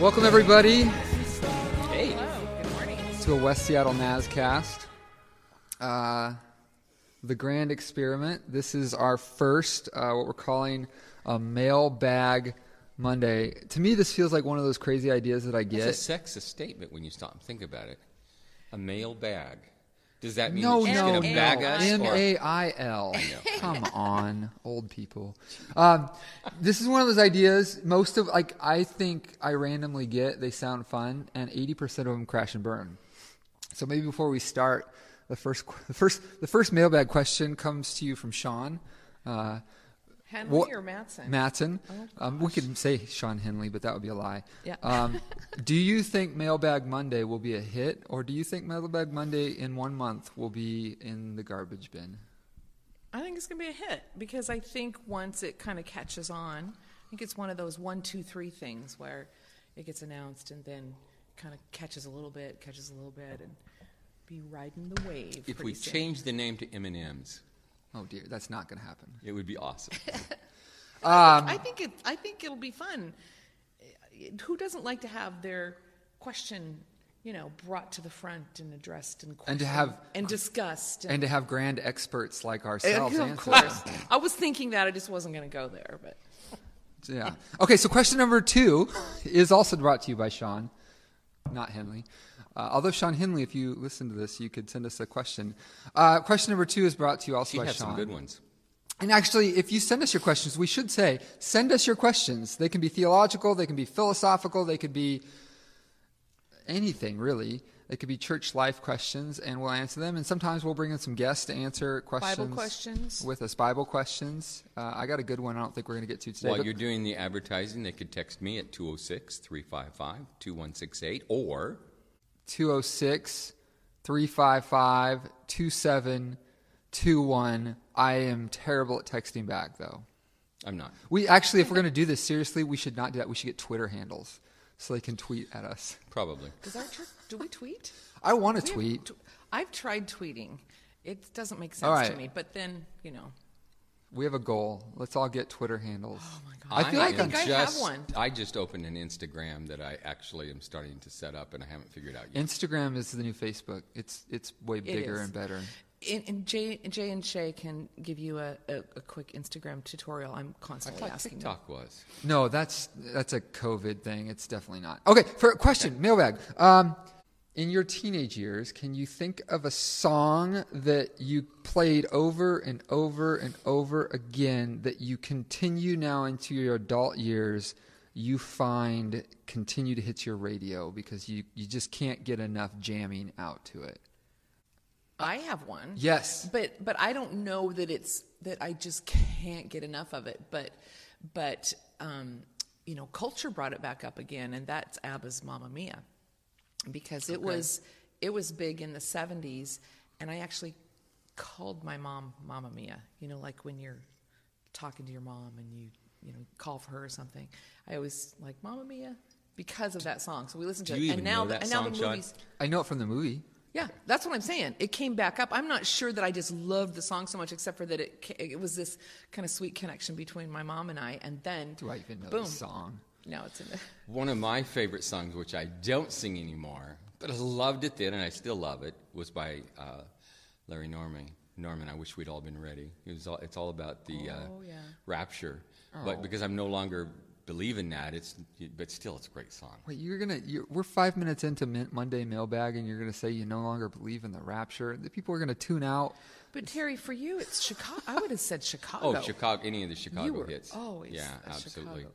Welcome, everybody, Hey. Good morning. to a West Seattle Nazcast. Uh, the Grand Experiment. This is our first, uh, what we're calling a mailbag Monday. To me, this feels like one of those crazy ideas that I get. It's a sexist statement when you stop and think about it. A mail bag. Does that mean No, that she's no, going to bag us? M A I L. Come on, old people. Um, this is one of those ideas. Most of like I think I randomly get. They sound fun, and eighty percent of them crash and burn. So maybe before we start, the first, the first, the first mailbag question comes to you from Sean. Uh, Henley What- or Matson? Matson. um, we could say Sean Henley, but that would be a lie. Yeah. Um, do you think Mailbag Monday will be a hit, or do you think Mailbag Monday in one month will be in the garbage bin? I think it's going to be a hit because I think once it kind of catches on, I think it's one of those one, two, three things where it gets announced and then kind of catches a little bit, catches a little bit, and be riding the wave. If we soon. change the name to M&M's, Oh dear, that's not going to happen. it would be awesome. Um, I think it. I think it'll be fun. Who doesn't like to have their question, you know, brought to the front and addressed and And to have- and discussed And to have grand experts like ourselves of answer. course. I was thinking that I just wasn't going to go there, but Yeah. Okay, so question number two is also brought to you by Sean, not Henley. Uh, although Sean Henley, if you listen to this, you could send us a question. Uh, question number two is brought to you also She by has Sean. some good ones. And actually, if you send us your questions, we should say, send us your questions. They can be theological, they can be philosophical, they could be anything, really. They could be church life questions, and we'll answer them. And sometimes we'll bring in some guests to answer questions. Bible questions. With us, Bible questions. Uh, I got a good one I don't think we're going to get to today. While but- you're doing the advertising, they could text me at 206 355 2168 or 206 355 2721. I am terrible at texting back, though. I'm not. We actually, if we're going to do this seriously, we should not do that. We should get Twitter handles so they can tweet at us. Probably. does our church? Do we tweet? I want to We have tweet. tw- I've tried tweeting. It doesn't make sense All right. to me. But then, you know, We have a goal. Let's all get Twitter handles. oh my god, I feel like I'm think I have just, one. I just opened an Instagram that I actually am starting to set up and I haven't figured out yet. Instagram is the new Facebook. It's it's way bigger is. and better. And, and Jay, Jay and Shay can give you a, a, a quick Instagram tutorial. I'm I constantly thought asking them. TikTok was. No, that's that's a COVID thing. It's definitely not. Okay, for a question, mailbag. Um, in your teenage years, can you think of a song that you played over and over and over again that you continue now into your adult years? You find continue to hit your radio because you, you just can't get enough jamming out to it. I have one. Yes. But but I don't know that it's that I just can't get enough of it. But but um, you know, culture brought it back up again, and that's ABBA's "Mamma Mia," because it was it was big in the '70s, and I actually called my mom "Mamma Mia." You know, like when you're talking to your mom and you you know call for her or something. I always like "Mamma Mia" because of that song. So we listened to Do it, you and even now know that and now the Sean? movies. I know it from the movie. Yeah, that's what I'm saying. It came back up. I'm not sure that I just loved the song so much, except for that it it was this kind of sweet connection between my mom and I, and then Do I even know boom. the song? Now it's in the. One of my favorite songs, which I don't sing anymore, but I loved it then and I still love it, was by uh, Larry Norman. Norman, I wish we'd all been ready. It was all, it's all about the uh, Oh, yeah. rapture. But because I'm no longer believing that, it's but still, it's a great song. Wait, you're gonna? You're, we're five minutes into Min- Monday mailbag, and you're gonna say you no longer believe in the rapture. The people are gonna tune out. But Terry, for you, it's Chicago. I would have said Chicago. Oh, Chicago! Any of the Chicago You were hits? always yeah, absolutely. Chicago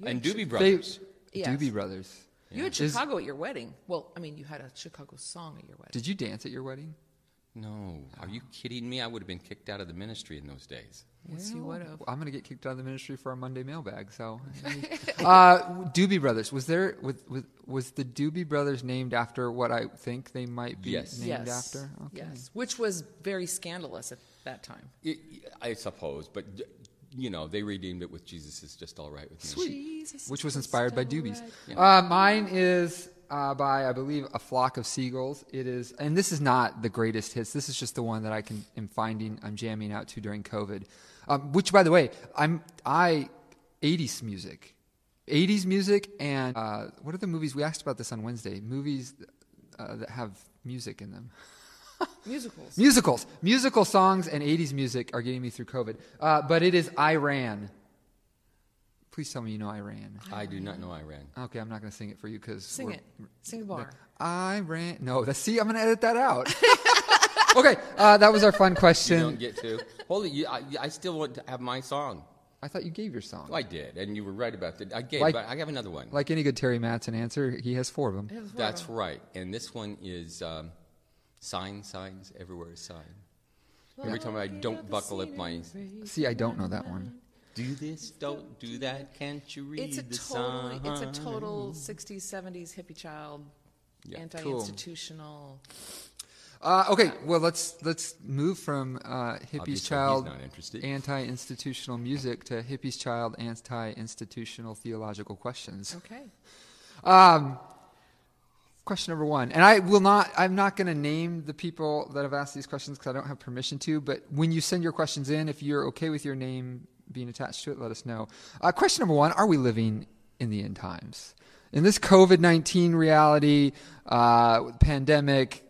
guy. You And Doobie Chi- Brothers. They, Yes. Doobie Brothers. You had Is- Chicago at your wedding. Well, I mean, you had a Chicago song at your wedding. Did you dance at your wedding? No, are you kidding me? I would have been kicked out of the ministry in those days. yes, you would have. I'm gonna get kicked out of the ministry for our Monday mailbag. So, uh, Doobie Brothers. Was there? Was, was was the Doobie Brothers named after what I think they might be Yes. named yes. after? Okay. Yes, which was very scandalous at that time. It, I suppose, but you know, they redeemed it with Jesus is just all right with me. Jesus which was inspired by Doobies. right. Uh, mine is uh, by, I believe, A Flock of Seagulls. It is, and this is not the greatest hits. This is just the one that I can am finding, I'm jamming out to during COVID. Um, which, by the way, I'm I 80s music 80s music and uh, what are the movies? We asked about this on Wednesday. Movies uh, that have music in them. Musicals. Musicals. Musical songs and 80s music are getting me through COVID. Uh, but it is I Ran. Please tell me you know I Ran. I do not know I Ran. Okay, I'm not going to sing it for you because. Sing it. Sing the bar. I Ran. No, that's, see, I'm going to edit that out. okay, uh, that was our fun You question. don't get to. Hold it. You, I, I still want to have my song. I thought you gave your song. Well, I did, and you were right about that. I gave, Like- but I have another one. Like any good Terry Matson answer, he has four of them. That's right. And this one is um, sign, signs, everywhere is sign. Every time I don't buckle up my See, I don't know that one. do this, don't do that, can't you read It's a the total. sign? It's a total '60s, '70s hippie child, Yeah. anti-institutional. Uh, okay, well let's let's move from uh, hippies Obviously, he's child not interested. anti-institutional music to hippies child anti-institutional theological questions. Okay. Um, question number one, and I will not. I'm not going to name the people that have asked these questions because I don't have permission to. But when you send your questions in, if you're okay with your name being attached to it, let us know. Uh, question number one: Are we living in the end times? In this COVID nineteen reality, uh, pandemic,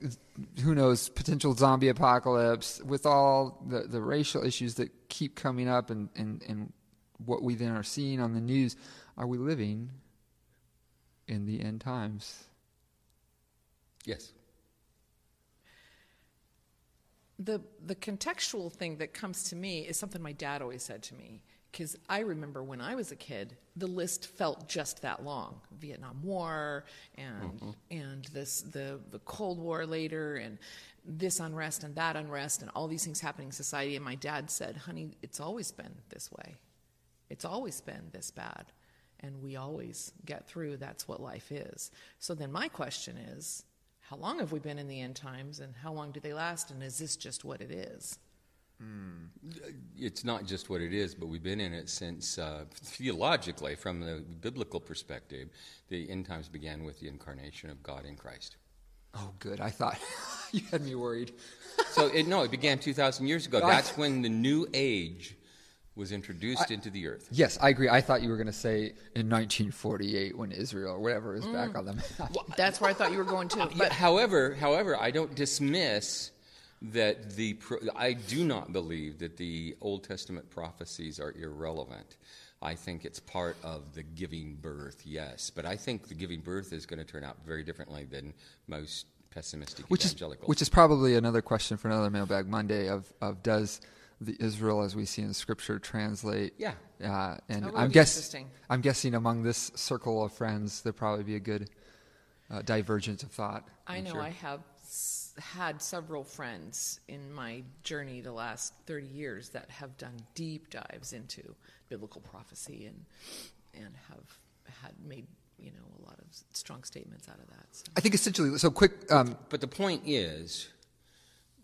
who knows, potential zombie apocalypse, with all the, the racial issues that keep coming up, and, and, and what we then are seeing on the news, are we living in the end times. Yes. the the contextual thing that comes to me is something my dad always said to me because I remember when I was a kid, the list felt just that long: Vietnam War and mm-hmm. and this the the Cold War later and this unrest and that unrest and all these things happening in society. And my dad said, "Honey, it's always been this way. It's always been this bad." And we always get through. That's what life is. So then my question is, how long have we been in the end times and how long do they last and is this just what it is It's not just what it is, but we've been in it since, uh, theologically, from the biblical perspective, the end times began with the incarnation of God in Christ. Oh, good. I thought you had me worried. So, it, no, it began 2,000 years ago. I- That's when the new age was introduced into the earth. Yes, I agree. I thought you were going to say in 1948 when Israel or whatever is back mm. on the map. that's where i thought you were going to But but however, however, I don't dismiss that the I do not believe that the Old Testament prophecies are irrelevant. I think it's part of the giving birth, yes, but I think the giving birth is going to turn out very differently than most pessimistic Which is, which is probably another question for another Mailbag Monday of, of does the Israel as we see in Scripture translate? Yeah. Uh, and That I'm, be guess. I'm guessing among this circle of friends, there'd probably be a good uh, divergence of thought. i I'm know sure. i have s- had several friends in my journey the last 30 years that have done deep dives into biblical prophecy and and have had made you know a lot of strong statements out of that so. I think essentially, so quick. Um, But the point is,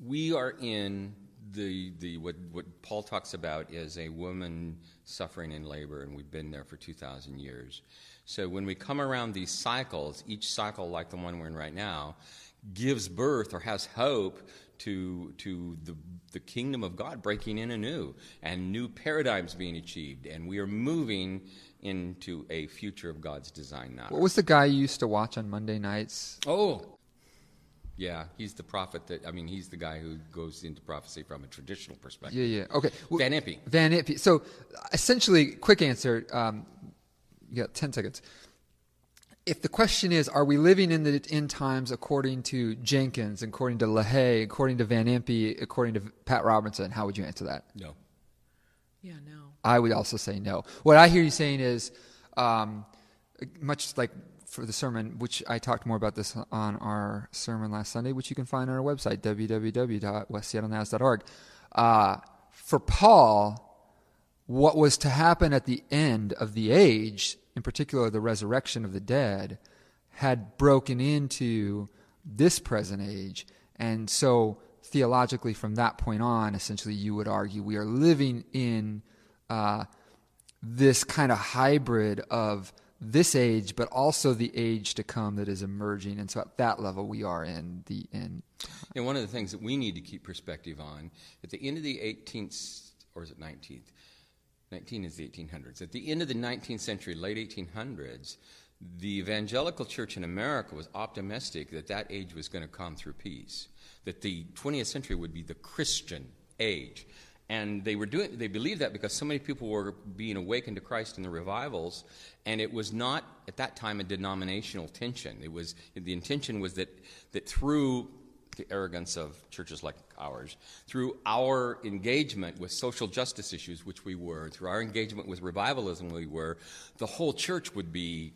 we are in the, the what, what Paul talks about is a woman suffering in labor, and we've been there for 2,000 years. So when we come around these cycles, each cycle, like the one we're in right now, gives birth or has hope to, to the, the kingdom of God breaking in anew and new paradigms being achieved. And we are moving into a future of God's design now. what was the guy you used to watch on Monday nights? Oh, yeah, he's the prophet that, I mean, he's the guy who goes into prophecy from a traditional perspective. Yeah, yeah. Okay. Well, Van Impe. Van Impe. So, essentially, quick answer. Um, you got ten seconds. If the question is, are we living in the end times according to Jenkins, according to LaHaye, according to Van Impe, according to Pat Robinson, how would you answer that? No. yeah no I would also say no. What I hear you saying is, um, much like for the sermon, which I talked more about this on our sermon last Sunday, which you can find on our website, www.westseattlenaz.org. Uh, for Paul, what was to happen at the end of the age, in particular the resurrection of the dead, had broken into this present age. And so, theologically, from that point on, essentially, you would argue we are living in uh, this kind of hybrid of this age, but also the age to come that is emerging. And so, at that level, we are in the end. And one of the things that we need to keep perspective on, at the end of the 18th, or is it 19th? 19 is the 1800s. At the end of the 19th century, late 1800s, the evangelical church in America was optimistic that that age was going to come through peace, that the 20th century would be the Christian age. And they were doing they believed that because so many people were being awakened to Christ in the revivals, and it was not at that time a denominational tension. It was the intention was that that through the arrogance of churches like ours, through our engagement with social justice issues, which we were, through our engagement with revivalism, we were, the whole church would be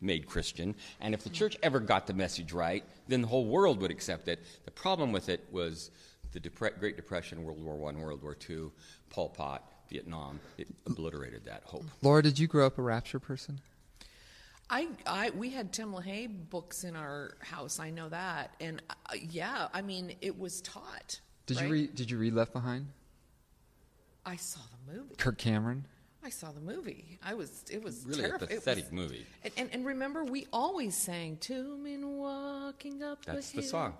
made Christian. And if the church ever got the message right, then the whole world would accept it. The problem with it was the Depre- Great Depression, World War I, World War II, Pol Pot, Vietnam. It obliterated that hope. Laura, did you grow up a rapture person? I, I, we had Tim LaHaye books in our house. I know that, and uh, yeah, I mean, it was taught. Did right? you read? Did you read Left Behind? I saw the movie. Kirk Cameron. I saw the movie. I was. It was Really terrif- a it was- pathetic movie. And, and, and remember, we always sang "Two men walking up That's the hill." song.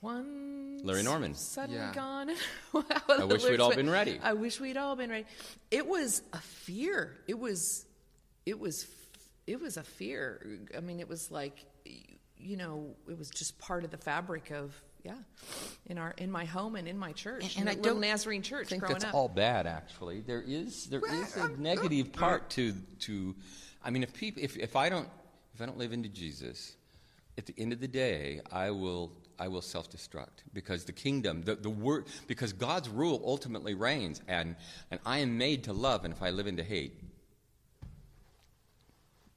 One Larry Norman. suddenly Yeah. gone. I wish we'd all been ready. I wish we'd all been ready. It was a fear. It was, it was, it was a fear. I mean, it was like, you know, it was just part of the fabric of yeah, in our in my home and in my church, And in I little don't Nazarene church I think growing that's up. all bad. Actually, there is there is a negative part to to. I mean, if people if, if I don't if I don't live into Jesus, at the end of the day, I will I will self destruct because the kingdom the the word because God's rule ultimately reigns and and I am made to love and if I live into hate,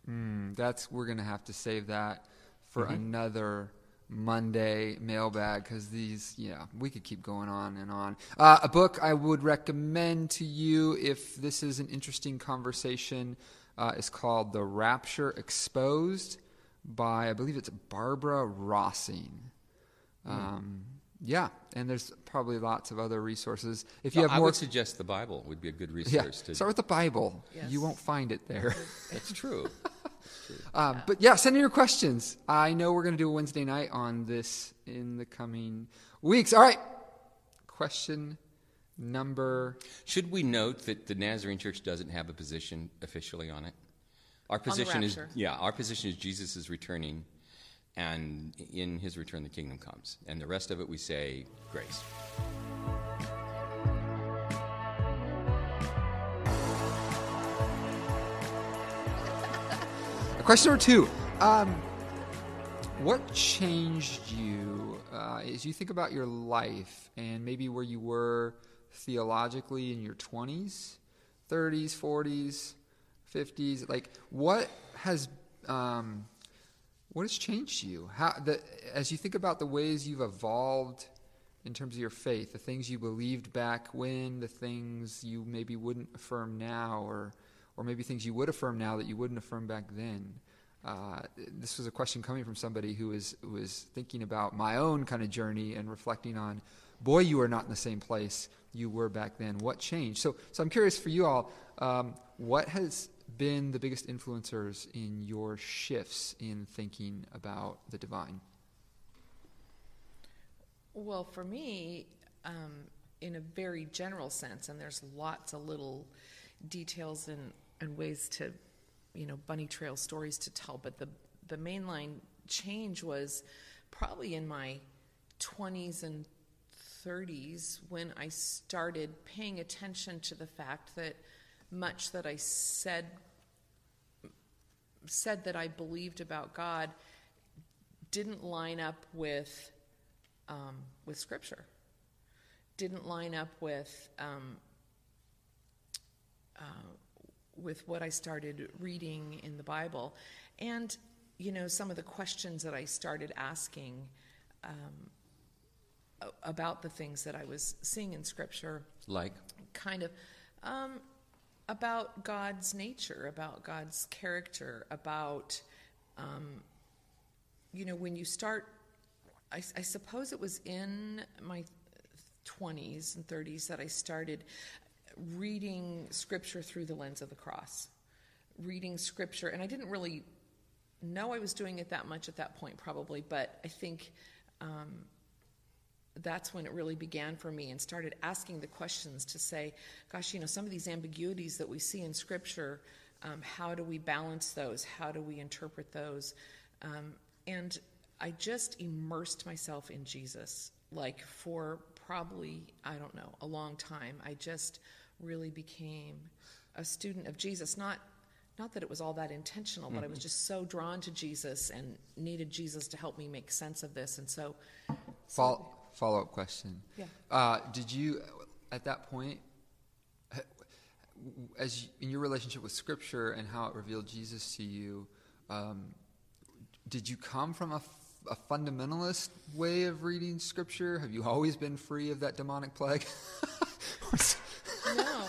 Mm, that's we're gonna have to save that for Mm-hmm. another Monday mailbag because these, yeah, we could keep going on and on. Uh, a book I would recommend to you if this is an interesting conversation uh, is called "The Rapture Exposed" by I believe it's Barbara Rossing. Hmm. Um, yeah, and there's probably lots of other resources. If you So have I more, would suggest the Bible would be a good yeah, resource. to, start with the Bible. Yes. You won't find it there. that's true. Um, but yeah, send in your questions. I know we're going to do a Wednesday night on this in the coming weeks. All right. Question number. Should we note that the Nazarene Church doesn't have a position officially on it? Our position is yeah, our position is Jesus is returning, and in His return the kingdom comes, and the rest of it we say grace. Question number two. Um, what changed you uh, as you think about your life and maybe where you were theologically in your 20s, 30s, 40s, 50s? Like, what has um, what has changed you? How the, as you think about the ways you've evolved in terms of your faith, the things you believed back when, the things you maybe wouldn't affirm now, or or maybe things you would affirm now that you wouldn't affirm back then. Uh, this was a question coming from somebody who is who is thinking about my own kind of journey and reflecting on, boy, you are not in the same place you were back then. What changed? So, so I'm curious for you all, um, what has been the biggest influencers in your shifts in thinking about the divine? Well, for me, um, in a very general sense, and there's lots of little details and, and ways to, you know, bunny trail stories to tell, but the, the mainline change was probably in my 20s and 30s when I started paying attention to the fact that much that I said said that I believed about God didn't line up with um, with Scripture. Didn't line up with um, uh, with what I started reading in the Bible, and you know some of the questions that I started asking um, about the things that I was seeing in Scripture Like kind of um, about God's nature, about God's character, about um, you know when you start. I, I suppose it was in my 20s and 30s that I started reading Scripture through the lens of the cross, reading Scripture, and I didn't really know I was doing it that much at that point, probably, but I think. Um, that's when it really began for me and started asking the questions to say, gosh, you know, some of these ambiguities that we see in Scripture, um, how do we balance those? How do we interpret those? Um, and I just immersed myself in Jesus, like for probably, I don't know, a long time. I just really became a student of Jesus, not not that it was all that intentional, but I was just so drawn to Jesus and needed Jesus to help me make sense of this. And so, Follow, follow up question. Yeah. Uh, did you, at that point, as you, in your relationship with Scripture and how it revealed Jesus to you, um, did you come from a, f- a fundamentalist way of reading Scripture? Have you always been free of that demonic plague? Or no.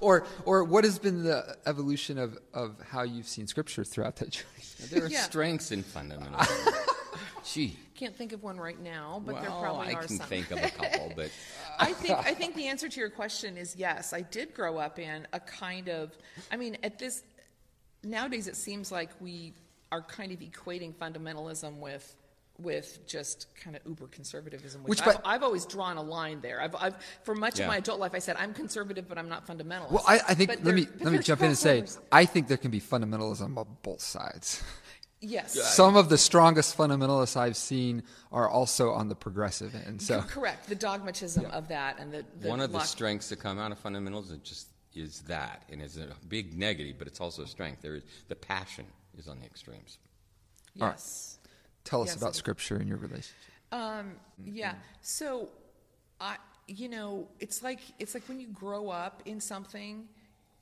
or, or what has been the evolution of, of how you've seen Scripture throughout that journey? There are Yeah. strengths in fundamentalism. Gee, Can't think of one right now, but well, there probably I are can some. think of a couple, but I think I think the answer to your question is yes. I did grow up in a kind of I mean at this nowadays it seems like we are kind of equating fundamentalism with with just kind of uber conservatism, which, Which, I've, but- I've always drawn a line there. I've, I've for much Yeah. of my adult life I said I'm conservative, but I'm not fundamentalist. Well, I, I think But let me let me jump in and say. I think there can be fundamentalism on both sides. Yes, Some of the strongest fundamentalists I've seen are also on the progressive end. So correct. The dogmatism of that and the, the one of the strengths that come out of fundamentalism just is that, and it's a big negative, but it's also a strength. There is the passion is on the extremes. All right. Yes. tell us Yes, about. Scripture and your relationship. Um, yeah. So, I, you know, it's like it's like when you grow up in something,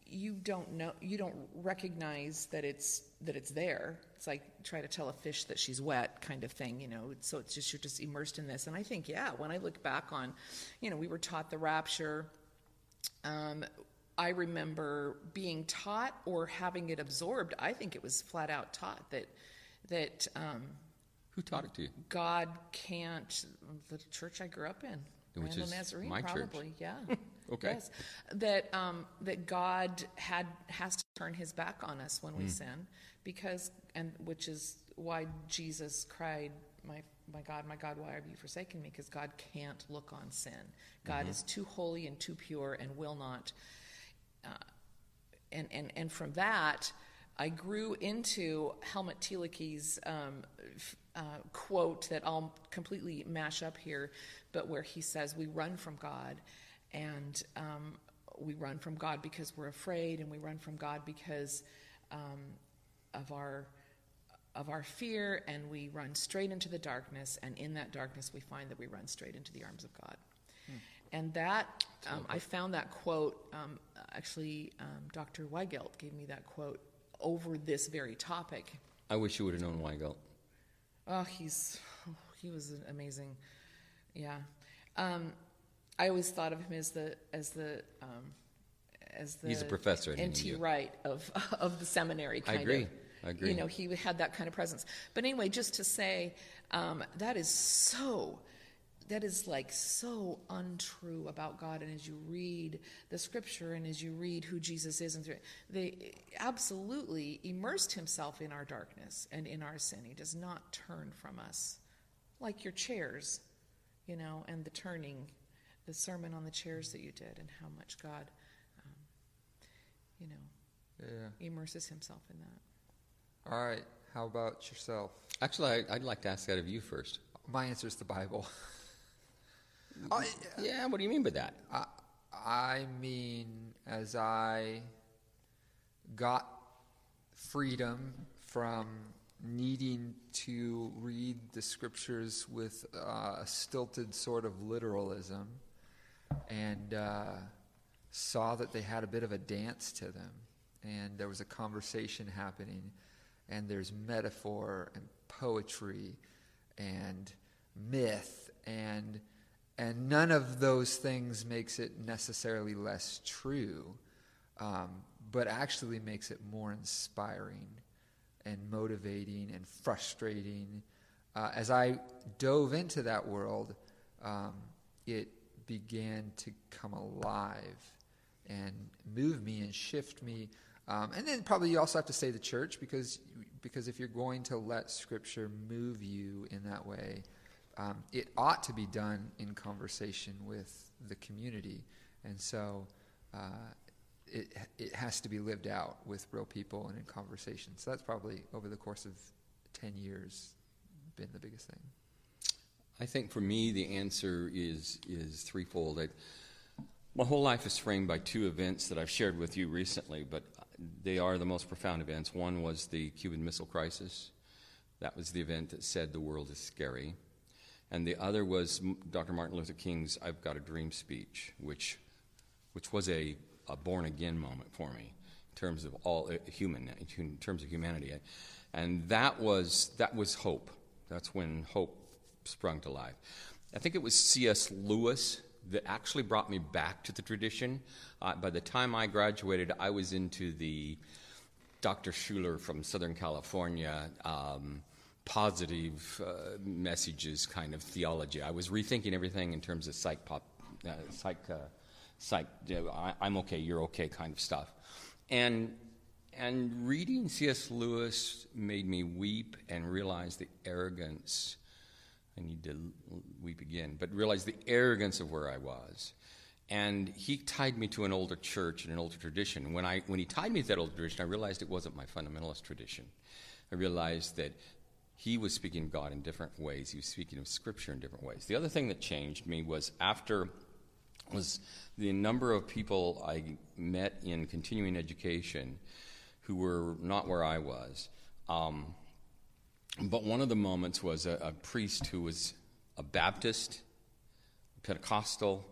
you don't know, you don't recognize that it's that it's there. It's like try to tell a fish that she's wet, kind of thing. You know. So it's just you're just immersed in this. And I think, yeah, when I look back on, you know, we were taught the rapture. Um, I remember being taught or having it absorbed. I think it was flat out taught that that. Um, Who taught it to you? God can't. The church I grew up in, Which Randall is Nazarene, my church. probably, yeah. Okay. Yes. That um, that God had has to turn His back on us when we sin, because and which is why Jesus cried, "My my God, my God, why have you forsaken me?" Because God can't look on sin. Mm-hmm. God is too holy and too pure and will not and, and, and from that, I grew into Helmut Thielicke's um, f- uh, quote that I'll completely mash up here, but where he says, We run from God, and um, we run from God because we're afraid, and we run from God because um, of our of our fear, and we run straight into the darkness, and in that darkness, we find that we run straight into the arms of God. And that, um, I found that quote, um, actually, um, Dr. Weigelt gave me that quote over this very topic. I wish you would have known Weigelt. Oh, he's, oh, he was amazing. Yeah. Um, I always thought of him as the, as the, um, as the He's a professor at N.T. Wright of of the seminary. I Kind agree. Of. I agree. You know, he had that kind of presence. But anyway, just to say, um, that is so. That is like so untrue about God. And as you read the scripture and as you read who Jesus is, and through, they absolutely immersed himself in our darkness and in our sin. He does not turn from us, like your chairs, you know, and the turning, the sermon on the chairs that you did, and how much God, um, you know, Yeah. immerses himself in that. All right. How about yourself? Actually, I, I'd like to ask that of you first. My answer is the Bible. I, Yeah, what do you mean by that? I, I mean, as I got freedom from needing to read the scriptures with uh, a stilted sort of literalism and uh, saw that they had a bit of a dance to them. And there was a conversation happening and there's metaphor and poetry and myth and and none of those things makes it necessarily less true um, but actually makes it more inspiring and motivating and frustrating. Uh, as i dove into that world um, it began to come alive and move me and shift me um, and then probably you also have to say the church because because if you're going to let scripture move you in that way um, it ought to be done in conversation with the community, and so uh, it it has to be lived out with real people and in conversation. So that's probably over the course of ten years been the biggest thing. I think for me the answer is is threefold. I, my whole life is framed by two events that I've shared with you recently, but they are the most profound events. One was the Cuban Missile Crisis. That was the event that said the world is scary. And the other was Dr. Martin Luther King's I've Got a Dream speech, which, which was a, a born again moment for me in terms of all uh, human, in terms of humanity. And that was, that was hope. That's when hope sprung to life. I think it was C.S. Lewis that actually brought me back to the tradition. Uh, by the time I graduated, I was into the Dr. Schuller from Southern California um, positive uh, messages kind of theology. I was rethinking everything in terms of psych pop, uh, psych, uh, psych. I, I'm okay, you're okay kind of stuff, and and reading C.S. Lewis made me weep and realize the arrogance I need to weep again, but realize the arrogance of where I was. And he tied me to an older church and an older tradition. When, I, when he tied me to that older tradition, I realized it wasn't my fundamentalist tradition. I realized that he was speaking of God in different ways. He was speaking of Scripture in different ways. The other thing that changed me was after was the number of people I met in continuing education who were not where I was. Um, but one of the moments was a, a priest who was a Baptist, Pentecostal,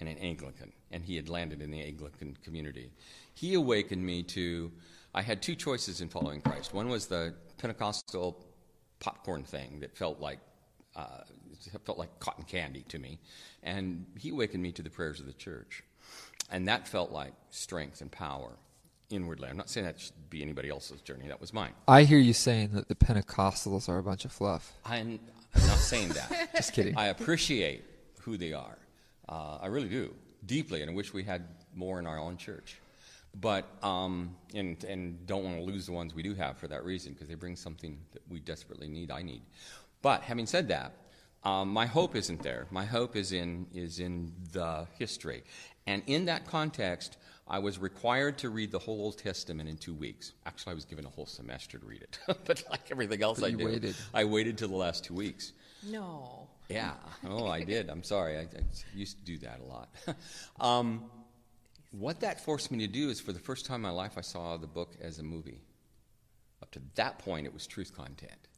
and an Anglican, and he had landed in the Anglican community. He awakened me to. I had two choices in following Christ. One was the Pentecostal popcorn thing that felt like uh, felt like cotton candy to me, and he awakened me to the prayers of the church, and that felt like strength and power inwardly. I'm not saying that should be anybody else's journey. That was mine. I hear you saying that the Pentecostals are a bunch of fluff. I'm, I'm not saying that. Just kidding. I appreciate who they are. Uh, I really do, deeply, and I wish we had more in our own church. But, um, and, and don't want to lose the ones we do have for that reason, because they bring something that we desperately need, I need. But having said that, um, my hope isn't there. My hope is in, is in the history. And in that context, I was required to read the whole Old Testament in two weeks. Actually, I was given a whole semester to read it. but like everything else but I did, waited. I waited till the last two weeks. No. Yeah. Oh, I did. I'm sorry. I, I used to do that a lot. um, what that forced me to do is for the first time in my life, I saw the book as a movie. Up to that point, it was truth content.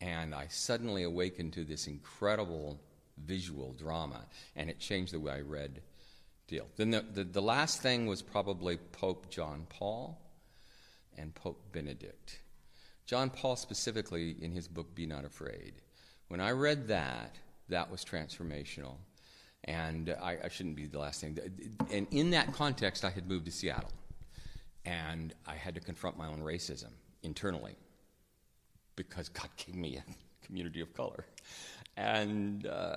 And I suddenly awakened to this incredible visual drama, and it changed the way I read deal. Then the, the, the last thing was probably Pope John Paul and Pope Benedict. John Paul specifically in his book Be Not Afraid. When I read that, that was transformational. And I, I, shouldn't be the last thing. And in that context, I had moved to Seattle. And I had to confront my own racism internally because God gave me a community of color. And uh,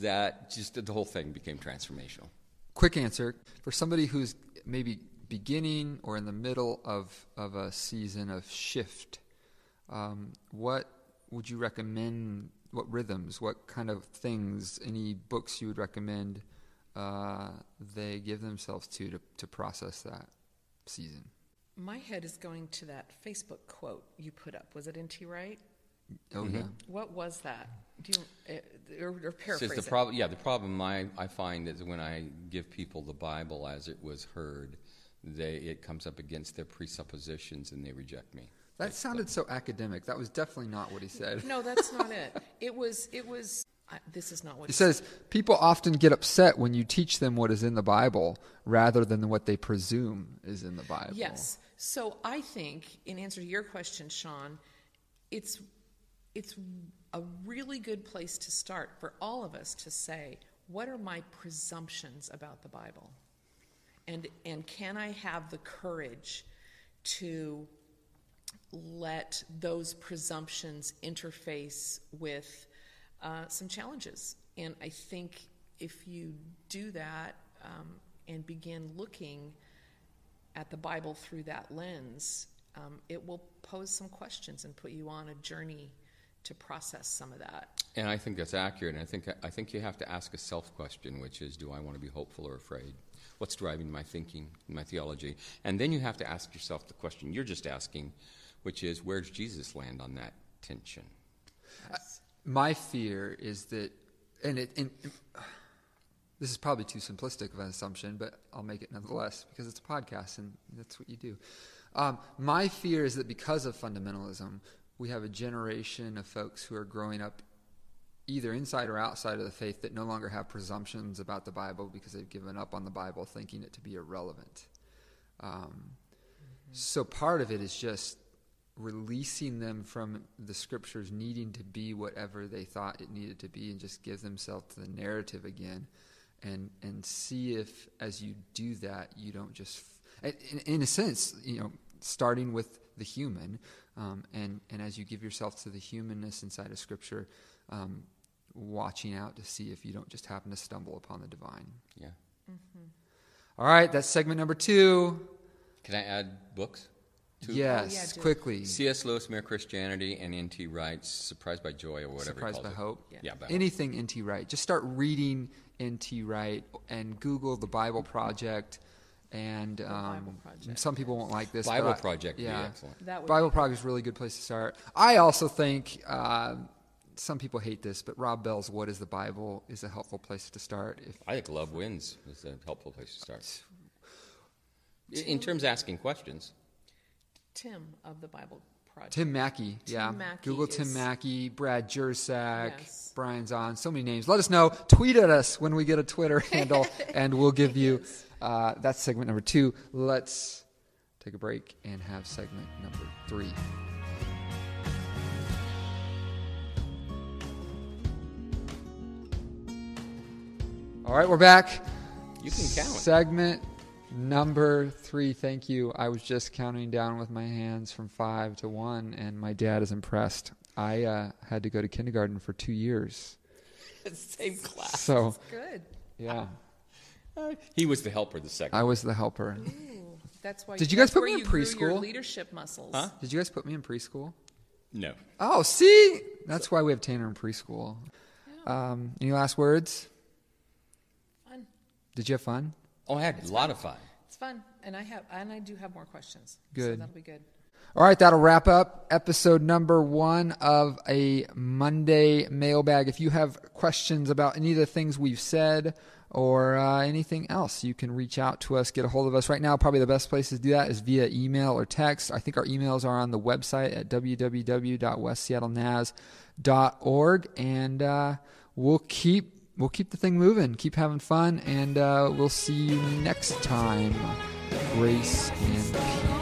that just, the whole thing became transformational quick answer for somebody who's maybe beginning or in the middle of, of a season of shift, um, what would you recommend? What rhythms, what kind of things, any books you would recommend uh, they give themselves to, to to process that season? My head is going to that Facebook quote you put up. Was it N.T. Wright? Oh mm-hmm. yeah. What was that? Do you uh, or, or paraphrase the problem? Yeah, the problem I, I find is when I give people the Bible as it was heard, they it comes up against their presuppositions and they reject me. That sounded so academic. That was definitely not what he said. No, that's not it. It was. It was. I, this is not what he, he says. Said. People often get upset when you teach them what is in the Bible rather than what they presume is in the Bible. Yes. So I think, in answer to your question, Sean, it's it's a really good place to start for all of us to say, what are my presumptions about the Bible? And, and can I have the courage to let those presumptions interface with uh, some challenges? And I think if you do that um, and begin looking at the Bible through that lens, um, it will pose some questions and put you on a journey to process some of that. And I think that's accurate. And I think I think you have to ask a self question, which is, do I want to be hopeful or afraid? What's driving my thinking, my theology? And then you have to ask yourself the question you're just asking, which is, where does Jesus land on that tension? My fear is that, and it, and this is probably too simplistic of an assumption, but I'll make it nonetheless because it's a podcast and that's what you do. Um, my fear is that because of fundamentalism, we have a generation of folks who are growing up either inside or outside of the faith that no longer have presumptions about the Bible because they've given up on the Bible, thinking it to be irrelevant. Um. So part of it is just releasing them from the scriptures needing to be whatever they thought it needed to be and just give themselves to the narrative again and and see if as you do that you don't just in, in a sense you know starting with the human um, and and as you give yourself to the humanness inside of scripture um, watching out to see if you don't just happen to stumble upon the divine Yeah. all right that's segment number two Can I add books? Two? yes yeah, quickly C.S. Lewis, Mere Christianity, and N.T. Wright's Surprised by Joy, or whatever. Surprised by it. Hope. Yeah. Yeah, by Anything N.T. Wright. Just start reading N.T. Wright and Google the Bible Project. And um, some people won't like this. Bible but I- Project would be yeah, excellent. That would Bible be- Project is a really good place to start. I also think uh, some people hate this, but Rob Bell's "What Is the Bible" is a helpful place to start. If I think Love Wins is a helpful place to start. In- In terms of asking questions, Tim of the Bible Project. Tim Mackie, yeah. Mackie Google Tim is- Mackie, Brad Jersak, Yes. Brian Zahnd. So many names. Let us know. Tweet at us when we get a Twitter handle, and we'll give you. Uh, that's segment number two. Let's take a break and have segment number three. All right, we're back. you can count. Segment number three. Thank you. I was just counting down with my hands from five to one, and my dad is impressed. I uh, had to go to kindergarten for two years. Same class. So, Good. yeah, He was the helper the second. I was the helper. Ooh, that's why. Did you guys put me in you preschool? leadership muscles. Huh? Did you guys put me in preschool? no. Oh, see? That's why we have Tanner in preschool. Um, any last words? Fun. Did you have fun? Oh, I had a lot of fun. It's fun, and I have, and I do have more questions. So Good. that'll be good. All right, that'll wrap up episode number one of a Monday mailbag. If you have questions about any of the things we've said or uh, anything else, you can reach out to us, get a hold of us. Right now, probably the best place to do that is via email or text. I think our emails are on the website at www.westseattlenaz.org, and uh, we'll keep we'll keep the thing moving, keep having fun, and uh, we'll see you next time. Grace and peace.